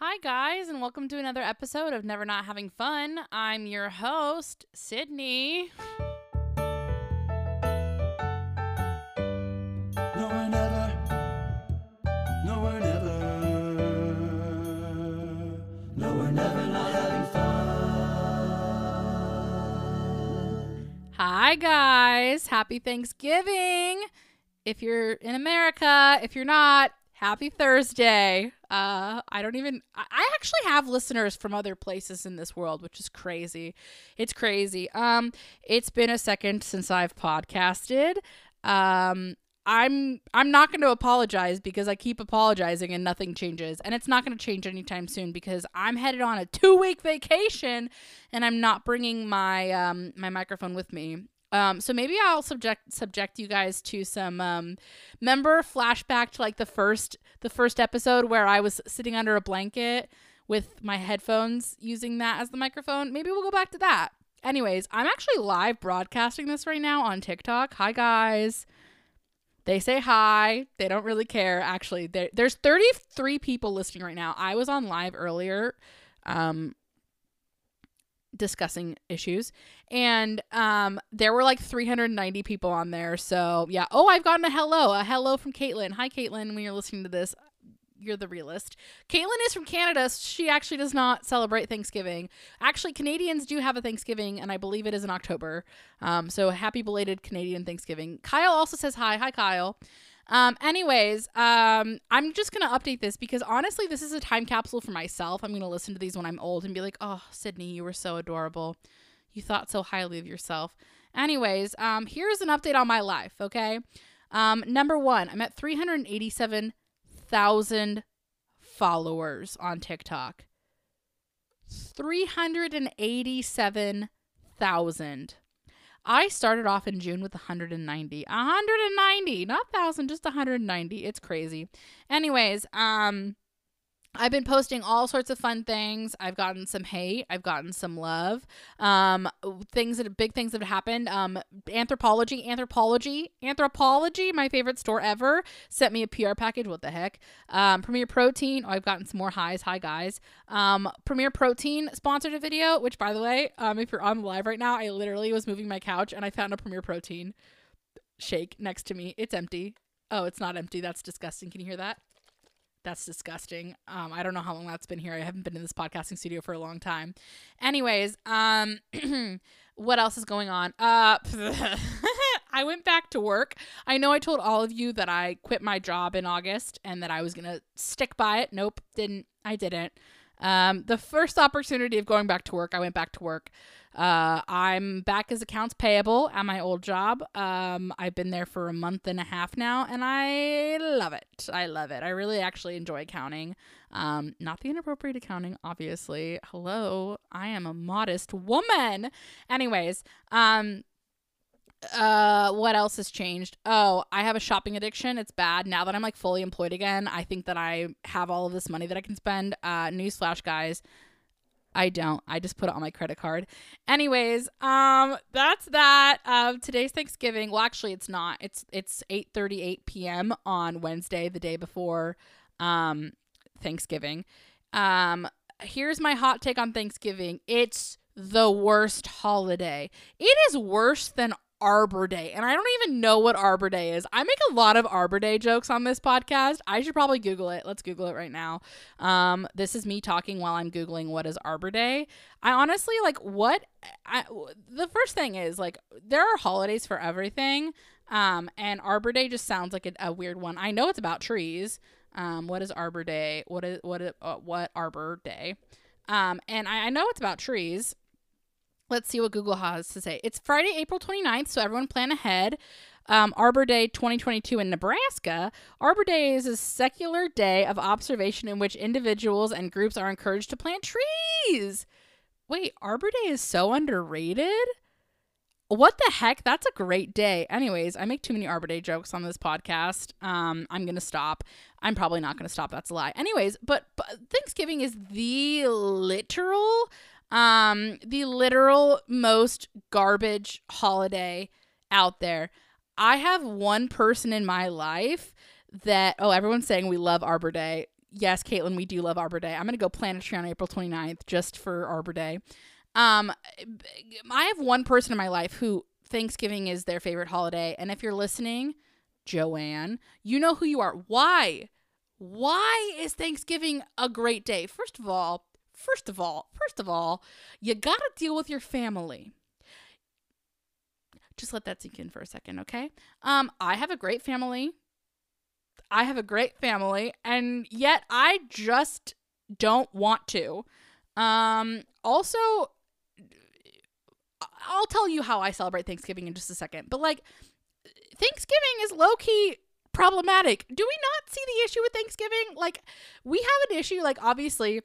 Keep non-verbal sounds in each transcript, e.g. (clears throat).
Hi, guys, and welcome to another episode of Never Not Having Fun. I'm your host, Sydney. No one ever, no one ever, no one ever not having fun. Hi, guys. Happy Thanksgiving. If you're in America, if you're not, happy Thursday. Uh, I don't even, I- actually have listeners from other places in this world, which is crazy. It's crazy. Um, it's been a second since I've podcasted. Um, I'm I'm not going to apologize because I keep apologizing and nothing changes. And it's not going to change anytime soon because I'm headed on a 2-week vacation and I'm not bringing my um my microphone with me. Um so maybe I'll subject subject you guys to some um remember flashback to like the first the first episode where I was sitting under a blanket with my headphones using that as the microphone. Maybe we'll go back to that. Anyways, I'm actually live broadcasting this right now on TikTok. Hi guys. They say hi. They don't really care. Actually, there's 33 people listening right now. I was on live earlier, um, discussing issues, and um, there were like 390 people on there. So yeah. Oh, I've gotten a hello, a hello from Caitlin. Hi, Caitlin. When you're listening to this, you're the realist. Caitlin is from Canada. She actually does not celebrate Thanksgiving. Actually, Canadians do have a Thanksgiving, and I believe it is in October. Um, so happy belated Canadian Thanksgiving. Kyle also says hi. Hi, Kyle. Um, anyways, um, I'm just gonna update this because honestly, this is a time capsule for myself. I'm gonna listen to these when I'm old and be like, oh, Sydney, you were so adorable. You thought so highly of yourself. Anyways, um, here's an update on my life. Okay. Um, number one, I'm at 387,000 followers on TikTok. 387,000. I started off in June with 190. 190, not 1000, just 190. It's crazy. Anyways, um I've been posting all sorts of fun things. I've gotten some hate. I've gotten some love. Um, things that big things that have happened. Um, Anthropologie, Anthropologie, Anthropologie. My favorite store ever sent me a PR package. What the heck? Um, Premier Protein. Oh, I've gotten some more highs. Hi guys. Um, Premier Protein sponsored a video. Which, by the way, um, if you're on live right now, I literally was moving my couch and I found a Premier Protein shake next to me. It's empty. Oh, it's not empty. That's disgusting. Can you hear that? That's disgusting. Um, I don't know how long that's been here. I haven't been in this podcasting studio for a long time. Anyways, um, (clears throat) what else is going on? Uh, (laughs) I went back to work. I know I told all of you that I quit my job in August and that I was gonna stick by it. Nope, didn't. I didn't. Um, the first opportunity of going back to work, I went back to work. Uh, I'm back as accounts payable at my old job. Um, I've been there for a month and a half now, and I love it. I love it. I really actually enjoy accounting. Um, not the inappropriate accounting, obviously. Hello, I am a modest woman. Anyways, um, uh what else has changed? Oh i have a shopping addiction. It's bad. Now that i'm like fully employed again i think that i have all of this money that i can spend. Uh newsflash guys. I don't. I just put it on my credit card. Anyways um that's that um today's thanksgiving. Well actually it's not. It's it's 8 38 p.m on wednesday the day before um thanksgiving. Um here's my hot take on thanksgiving. It's the worst holiday. It is worse than Arbor Day. And I don't even know what Arbor Day is. I make a lot of Arbor Day jokes on this podcast. I should probably Google it. Let's Google it right now. Um, this is me talking while I'm Googling what is Arbor Day. I honestly like what I, the first thing is like there are holidays for everything. Um, and Arbor Day just sounds like a, a weird one. I know it's about trees. Um, what is Arbor Day? What is what is, uh, what Arbor Day? Um, and I, I know it's about trees. Let's see what Google has to say. It's Friday, April 29th, so everyone plan ahead. Um, Arbor Day 2022 in Nebraska. Arbor Day is a secular day of observation in which individuals and groups are encouraged to plant trees. Wait, Arbor Day is so underrated? What the heck? That's a great day. Anyways, I make too many Arbor Day jokes on this podcast. Um, I'm gonna stop. I'm probably not gonna stop. That's a lie. Anyways, but, but Thanksgiving is the literal um the literal most garbage holiday out there i have one person in my life that oh everyone's saying we love arbor day yes, Caitlin, we do love Arbor Day. I'm gonna go plant a tree on April 29th just for Arbor Day. Um, I have one person in my life who Thanksgiving is their favorite holiday, and if you're listening, Joanne, you know who you are. Why? Why is Thanksgiving a great day? First of all, first of all, first of all, you got to deal with your family. Just let that sink in for a second, okay? Um, I have a great family. I have a great family, and yet I just don't want to. Um, also, I'll tell you how I celebrate Thanksgiving in just a second, but like, Thanksgiving is low key problematic. Do we not see the issue with Thanksgiving? Like, we have an issue, like, obviously.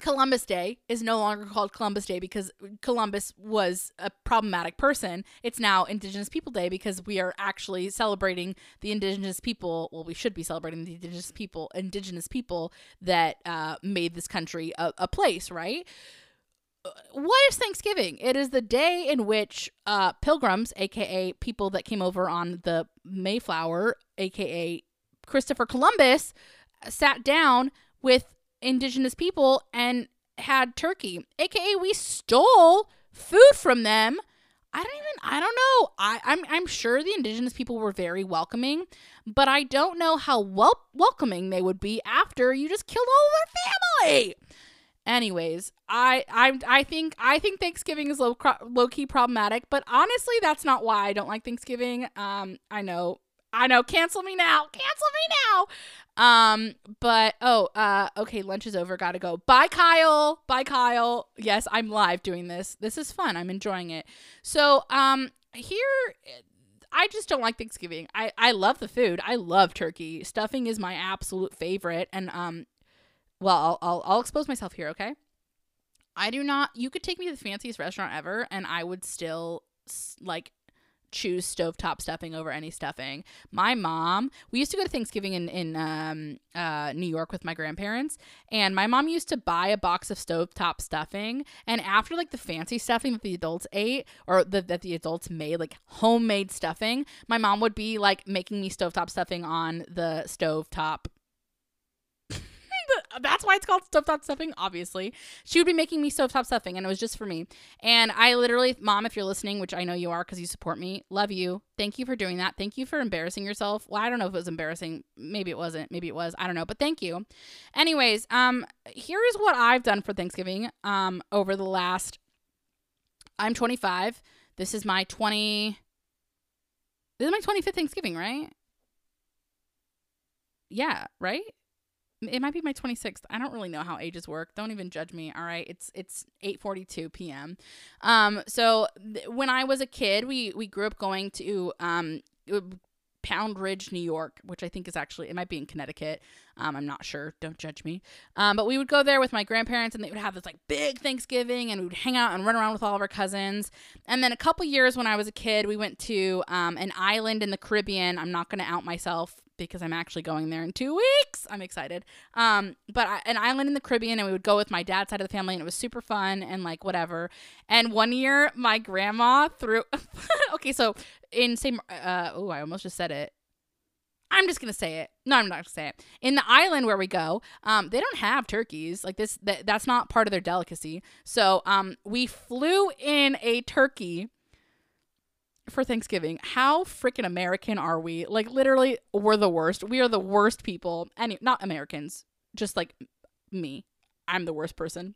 Columbus Day is no longer called Columbus Day because Columbus was a problematic person. It's now Indigenous People Day because we are actually celebrating the Indigenous people. Well, we should be celebrating the Indigenous people, Indigenous people that uh, made this country a, a place, right? what is Thanksgiving? It is the day in which uh, pilgrims, aka people that came over on the Mayflower, aka Christopher Columbus, sat down with indigenous people and had turkey, aka we stole food from them. I don't even I don't know. I, I'm I'm sure the indigenous people were very welcoming, but I don't know how wel- welcoming they would be after you just killed all of their family. Anyways, I I I think I think Thanksgiving is low low key problematic, but honestly, that's not why I don't like Thanksgiving. Um, I know, I know. Cancel me now. Cancel me now. Um, but oh, uh, okay. Lunch is over. Gotta go. Bye, Kyle. Bye, Kyle. Yes, I'm live doing this. This is fun. I'm enjoying it. So, um, here. I just don't like Thanksgiving. I, I love the food. I love turkey. Stuffing is my absolute favorite. And um, well, I'll, I'll, I'll expose myself here, okay? I do not. You could take me to the fanciest restaurant ever, and I would still like choose stovetop stuffing over any stuffing. My mom, we used to go to Thanksgiving in in um, uh, New York with my grandparents, and my mom used to buy a box of stovetop stuffing. And after like the fancy stuffing that the adults ate or the, that the adults made, like homemade stuffing, my mom would be like making me stovetop stuffing on the stovetop that's why it's called stovetop stuffing, obviously. She would be making me stovetop stuffing, and it was just for me. And I literally, mom, if you're listening, which I know you are because you support me, love you. Thank you for doing that. Thank you for embarrassing yourself. Well, I don't know if it was embarrassing. Maybe it wasn't. Maybe it was. I don't know. But thank you. Anyways, um, here is what I've done for Thanksgiving um over the last. I'm 25. This is my 20. This is my 25th Thanksgiving, right? Yeah, right? It might be my 26th i don't really know how ages work don't even judge me all right it's it's 8:42 p.m. um so th- when i was a kid we we grew up going to um Pound Ridge, New York, which I think is actually it might be in Connecticut. Um, I'm not sure. Don't judge me. Um, but we would go there with my grandparents, and they would have this like big Thanksgiving, and we would hang out and run around with all of our cousins. And then a couple years when I was a kid, we went to um, an island in the Caribbean. I'm not going to out myself because I'm actually going there in two weeks. I'm excited. Um, but I, an island in the Caribbean, and we would go with my dad's side of the family, and it was super fun and like whatever. And one year, my grandma threw. (laughs) okay, so in same. Uh, oh, I almost just said it. I'm just gonna say it. No, I'm not gonna say it. In the island where we go, um, they don't have turkeys. Like this, that, that's not part of their delicacy. So, um, we flew in a turkey for Thanksgiving. How freaking American are we? Like literally we're the worst. We are the worst people. Any not Americans, just like me. I'm the worst person.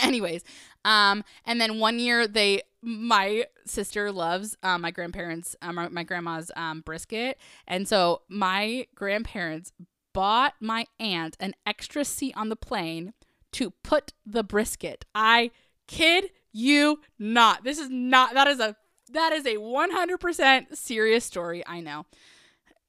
(laughs) Anyways, um and then one year they my sister loves um, my grandparents um, my, my grandma's um brisket and so my grandparents bought my aunt an extra seat on the plane to put the brisket. I kid you not. This is not that is a that is a 100% serious story. I know.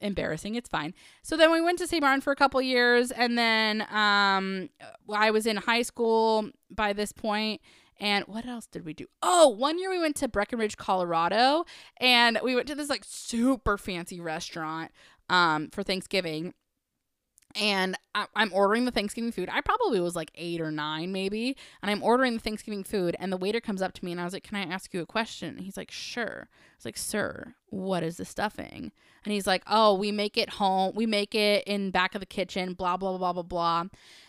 Embarrassing. It's fine. So then we went to St. Martin for a couple years. And then um, I was in high school by this point. And what else did we do? Oh, one year we went to Breckenridge, Colorado. And we went to this like super fancy restaurant um, for Thanksgiving and I'm ordering the Thanksgiving food. I probably was like eight or nine, maybe. And I'm ordering the Thanksgiving food, and the waiter comes up to me, and I was like, "Can I ask you a question?" And he's like, "Sure." I was like, "Sir, what is the stuffing?" And he's like, "Oh, we make it home. We make it in back of the kitchen. Blah blah blah blah blah."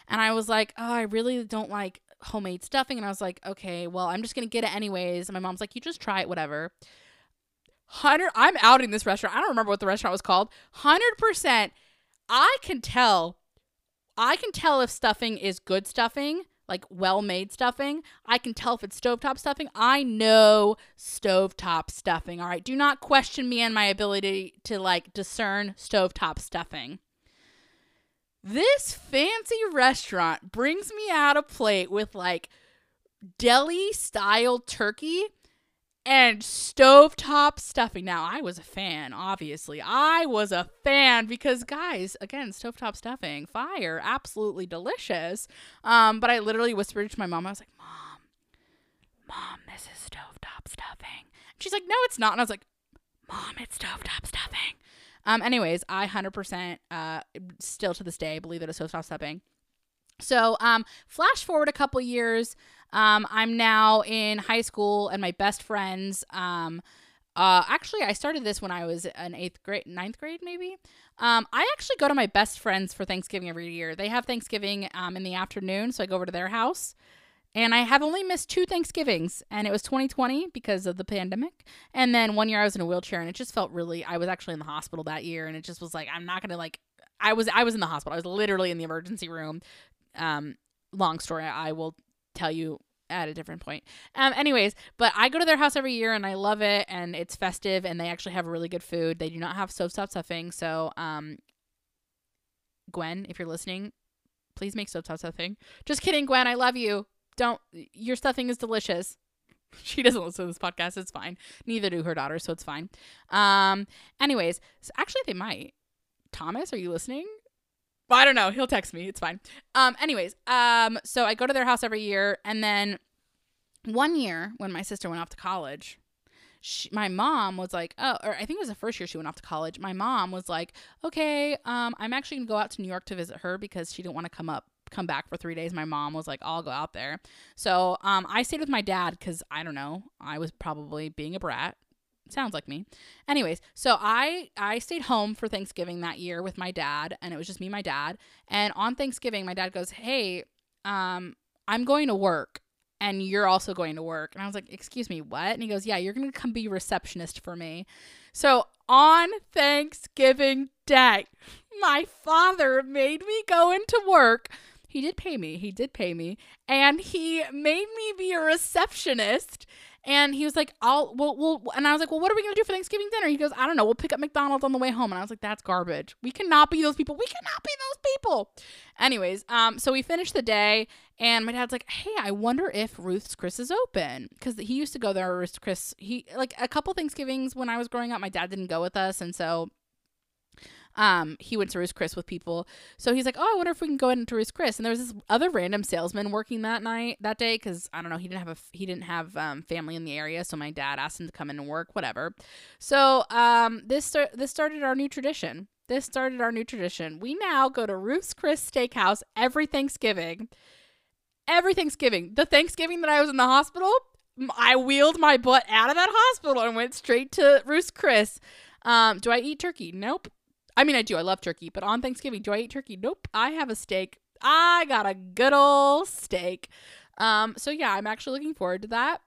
And I was like, "Oh, I really don't like homemade stuffing." And I was like, "Okay, well, I'm just gonna get it anyways." And my mom's like, "You just try it, whatever." Hundred. I'm outing this restaurant. I don't remember what the restaurant was called. Hundred percent. I can tell. I can tell if stuffing is good stuffing, like well made stuffing. I can tell if it's stovetop stuffing. I know stovetop stuffing. All right. Do not question me and my ability to like discern stovetop stuffing. This fancy restaurant brings me out a plate with like deli style turkey and stovetop stuffing. Now, I was a fan, obviously. I was a fan because, guys, again, stovetop stuffing, fire, absolutely delicious. Um, but I literally whispered to my mom, I was like, Mom, Mom, this is stovetop stuffing. And she's like, No, it's not. And I was like, Mom, it's stovetop stuffing. Um, anyways, I 100% uh, still to this day believe that it's stovetop stuffing. So, um, flash forward a couple years. Um, I'm now in high school, and my best friends. Um, uh, actually, I started this when I was in eighth grade, ninth grade, maybe. Um, I actually go to my best friends for Thanksgiving every year. They have Thanksgiving um, in the afternoon, so I go over to their house. And I have only missed two Thanksgivings, and it was 2020 because of the pandemic. And then one year I was in a wheelchair, and it just felt really. I was actually in the hospital that year, and it just was like I'm not gonna like. I was I was in the hospital. I was literally in the emergency room. Um, long story. I will tell you at a different point. Um, anyways, but I go to their house every year and I love it and it's festive and they actually have really good food. They do not have soap stovetop stuffing, so um, Gwen, if you're listening, please make soap stovetop stuffing. Just kidding, Gwen. I love you. Don't. Your stuffing is delicious. (laughs) She doesn't listen to this podcast. It's fine. Neither do her daughters, so it's fine. Um. Anyways, so actually, they might. Thomas, are you listening? Well, I don't know. He'll text me. It's fine. Um. Anyways, um. So I go to their house every year, and then one year when my sister went off to college, she, my mom was like, oh, or I think it was the first year she went off to college. My mom was like, okay, um, I'm actually gonna go out to New York to visit her because she didn't want to come up, come back for three days. My mom was like, I'll go out there. So, um, I stayed with my dad because I don't know, I was probably being a brat. Sounds like me. Anyways, so I I stayed home for Thanksgiving that year with my dad, and it was just me and my dad. And on Thanksgiving, my dad goes, "Hey, um, I'm going to work." and you're also going to work. And I was like, Excuse me, what? And he goes, Yeah, you're going to come be receptionist for me. So on Thanksgiving Day, my father made me go into work. He did pay me. He did pay me. And he made me be a receptionist. And he was like, I'll, well, well, and I was like, well, what are we going to do for Thanksgiving dinner? He goes, I don't know. We'll pick up McDonald's on the way home. And I was like, that's garbage. We cannot be those people. We cannot be those people. Anyways, um, so we finished the day and my dad's like, hey, I wonder if Ruth's Chris is open. Cause he used to go there, Ruth's Chris. He, like a couple Thanksgivings when I was growing up, my dad didn't go with us. And so um, he went to Ruth's Chris with people. So he's like, oh, I wonder if we can go into Ruth's Chris. And there was this other random salesman working that night, that day, because I don't know, he didn't have a he didn't have um, family in the area, so my dad asked him to come in and work, whatever. So um, this this started our new tradition. This started our new tradition. We now go to Ruth's Chris Steakhouse every Thanksgiving. Every Thanksgiving. The Thanksgiving that I was in the hospital, I wheeled my butt out of that hospital and went straight to Ruth's Chris. Um, do I eat turkey? Nope. I mean, I do. I love turkey, but on Thanksgiving, do I eat turkey? Nope. I have a steak. I got a good old steak. Um, so yeah, I'm actually looking forward to that.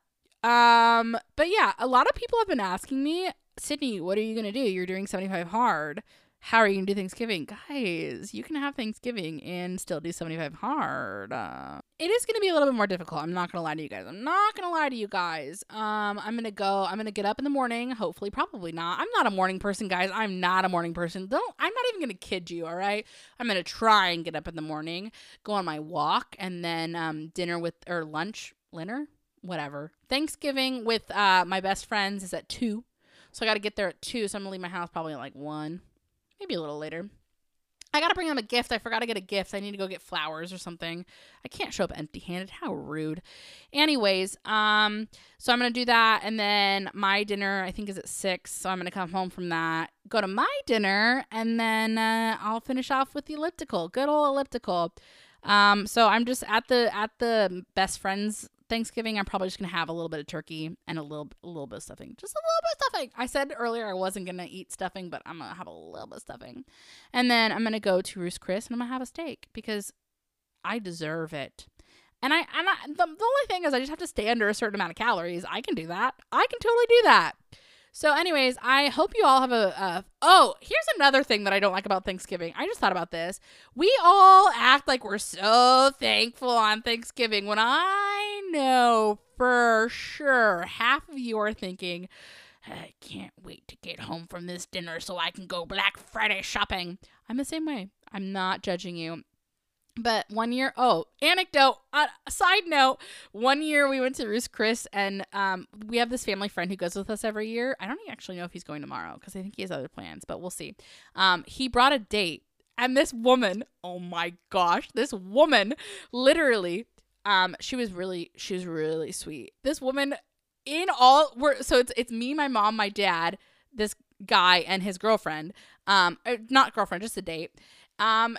Um, but yeah, a lot of people have been asking me, Sydney, what are you gonna do? You're doing 75 hard. How are you gonna do Thanksgiving, guys? You can have Thanksgiving and still do 75 hard. Uh, it is gonna be a little bit more difficult. I'm not gonna lie to you guys. I'm not gonna lie to you guys. Um, I'm gonna go. I'm gonna get up in the morning. Hopefully, probably not. I'm not a morning person, guys. I'm not a morning person. Don't. I'm not even gonna kid you. All right. I'm gonna try and get up in the morning, go on my walk, and then um, dinner with or lunch, dinner, whatever. Thanksgiving with uh my best friends is at two, so I got to get there at two. So I'm gonna leave my house probably at like one maybe a little later. I gotta bring them a gift. I forgot to get a gift. I need to go get flowers or something. I can't show up empty handed. How rude. Anyways, um, so I'm gonna do that, and then my dinner I think is at six. So I'm gonna come home from that, go to my dinner, and then uh, I'll finish off with the elliptical. Good old elliptical. Um, so I'm just at the at the best friends Thanksgiving, I'm probably just gonna have a little bit of turkey and a little a little bit of stuffing, just a little bit of stuffing. I said earlier I wasn't gonna eat stuffing, but I'm gonna have a little bit of stuffing, and then I'm gonna go to Ruth's Chris and I'm gonna have a steak because I deserve it. And I and I, the, the only thing is I just have to stay under a certain amount of calories. I can do that. I can totally do that. So, anyways, I hope you all have a, a. Oh, here's another thing that I don't like about Thanksgiving. I just thought about this. We all act like we're so thankful on Thanksgiving when I know for sure half of you are thinking, I can't wait to get home from this dinner so I can go Black Friday shopping. I'm the same way. I'm not judging you. But one year, oh, anecdote, uh, side note, one year we went to Ruth's Chris and um, we have this family friend who goes with us every year. I don't actually know if he's going tomorrow because I think he has other plans, but we'll see. Um, he brought a date and this woman, oh my gosh, this woman literally, um, she was really, she was really sweet. This woman in all, we're, so it's, it's me, my mom, my dad, this guy and his girlfriend, um, er, not girlfriend, just a date. Um,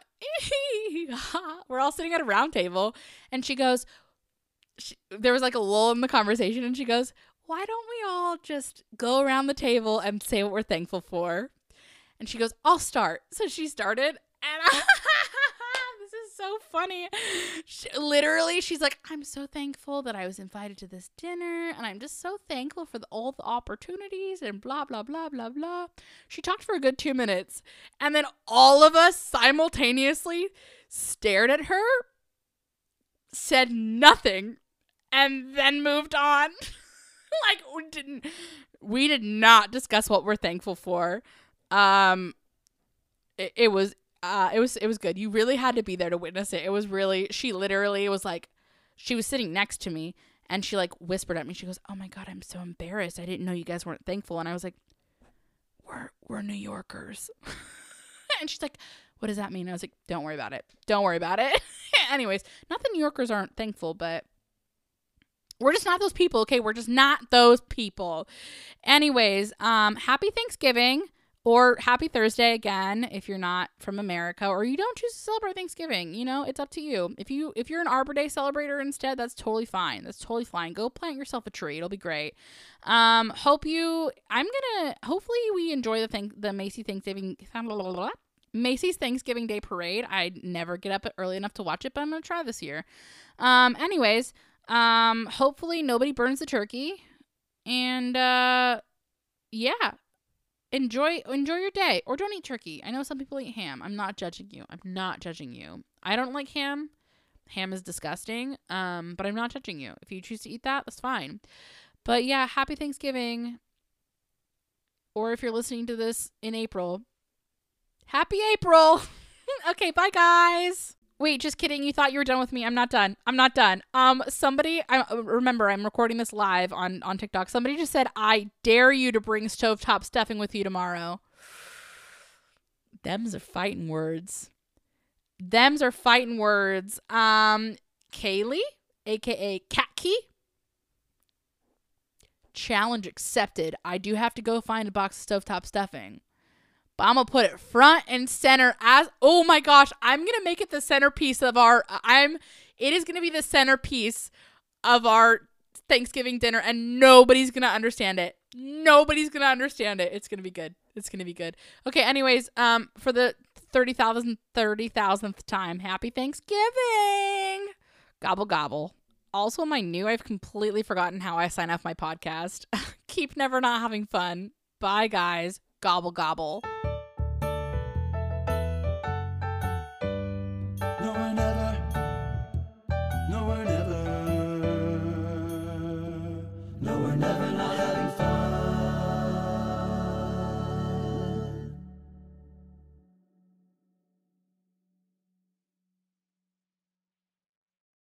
(laughs) we're all sitting at a round table, and she goes, she, there was like a lull in the conversation, and she goes, Why don't we all just go around the table and say what we're thankful for? And she goes, I'll start. So she started, and (laughs) I, so funny. She, literally, she's like, I'm so thankful that I was invited to this dinner, and I'm just so thankful for the, all the opportunities and blah, blah, blah, blah, blah. She talked for a good two minutes, and then all of us simultaneously stared at her, said nothing, and then moved on. (laughs) like, we didn't, we did not discuss what we're thankful for. Um, it, it was uh, it was it was good. You really had to be there to witness it. It was really she literally was like she was sitting next to me and she like whispered at me. She goes, "Oh my god, I'm so embarrassed. I didn't know you guys weren't thankful." And I was like, "We're we're New Yorkers." (laughs) and she's like, "What does that mean?" I was like, "Don't worry about it. Don't worry about it." (laughs) Anyways, not that New Yorkers aren't thankful, but we're just not those people, okay? We're just not those people. Anyways, um happy Thanksgiving. Or happy Thursday again if you're not from America or you don't choose to celebrate Thanksgiving. You know, it's up to you. If you if you're an Arbor Day celebrator instead, that's totally fine. That's totally fine. Go plant yourself a tree. It'll be great. Um, hope you I'm gonna hopefully we enjoy the thing the Macy Thanksgiving Macy's Thanksgiving Day Parade. I never get up early enough to watch it, but I'm gonna try this year. Um, anyways, um, hopefully nobody burns the turkey. And uh yeah, enjoy enjoy your day or don't eat turkey. I know some people eat ham. I'm not judging you. I'm not judging you. I don't like ham. Ham is disgusting. Um, but I'm not judging you. If you choose to eat that, that's fine. But yeah, happy Thanksgiving. Or if you're listening to this in April, happy April. (laughs) okay, bye guys. Wait, just kidding. You thought you were done with me. I'm not done. I'm not done. Um, somebody, I uh, remember I'm recording this live on on TikTok. Somebody just said, "I dare you to bring stovetop stuffing with you tomorrow." Them's are fighting words. Them's are fighting words. Um, Kaylee, aka Katkey. Challenge accepted. I do have to go find a box of stovetop stuffing. I'm gonna put it front and center as oh my gosh, I'm gonna make it the centerpiece of our I'm it is gonna be the centerpiece of our Thanksgiving dinner and nobody's gonna understand it. Nobody's gonna understand it. It's gonna be good. It's gonna be good. Okay, anyways, um for the 30,000 30,000th time, happy Thanksgiving. Gobble gobble. Also, am I new? I've completely forgotten how I sign off my podcast. (laughs) Keep never not having fun. Bye, guys. Gobble gobble.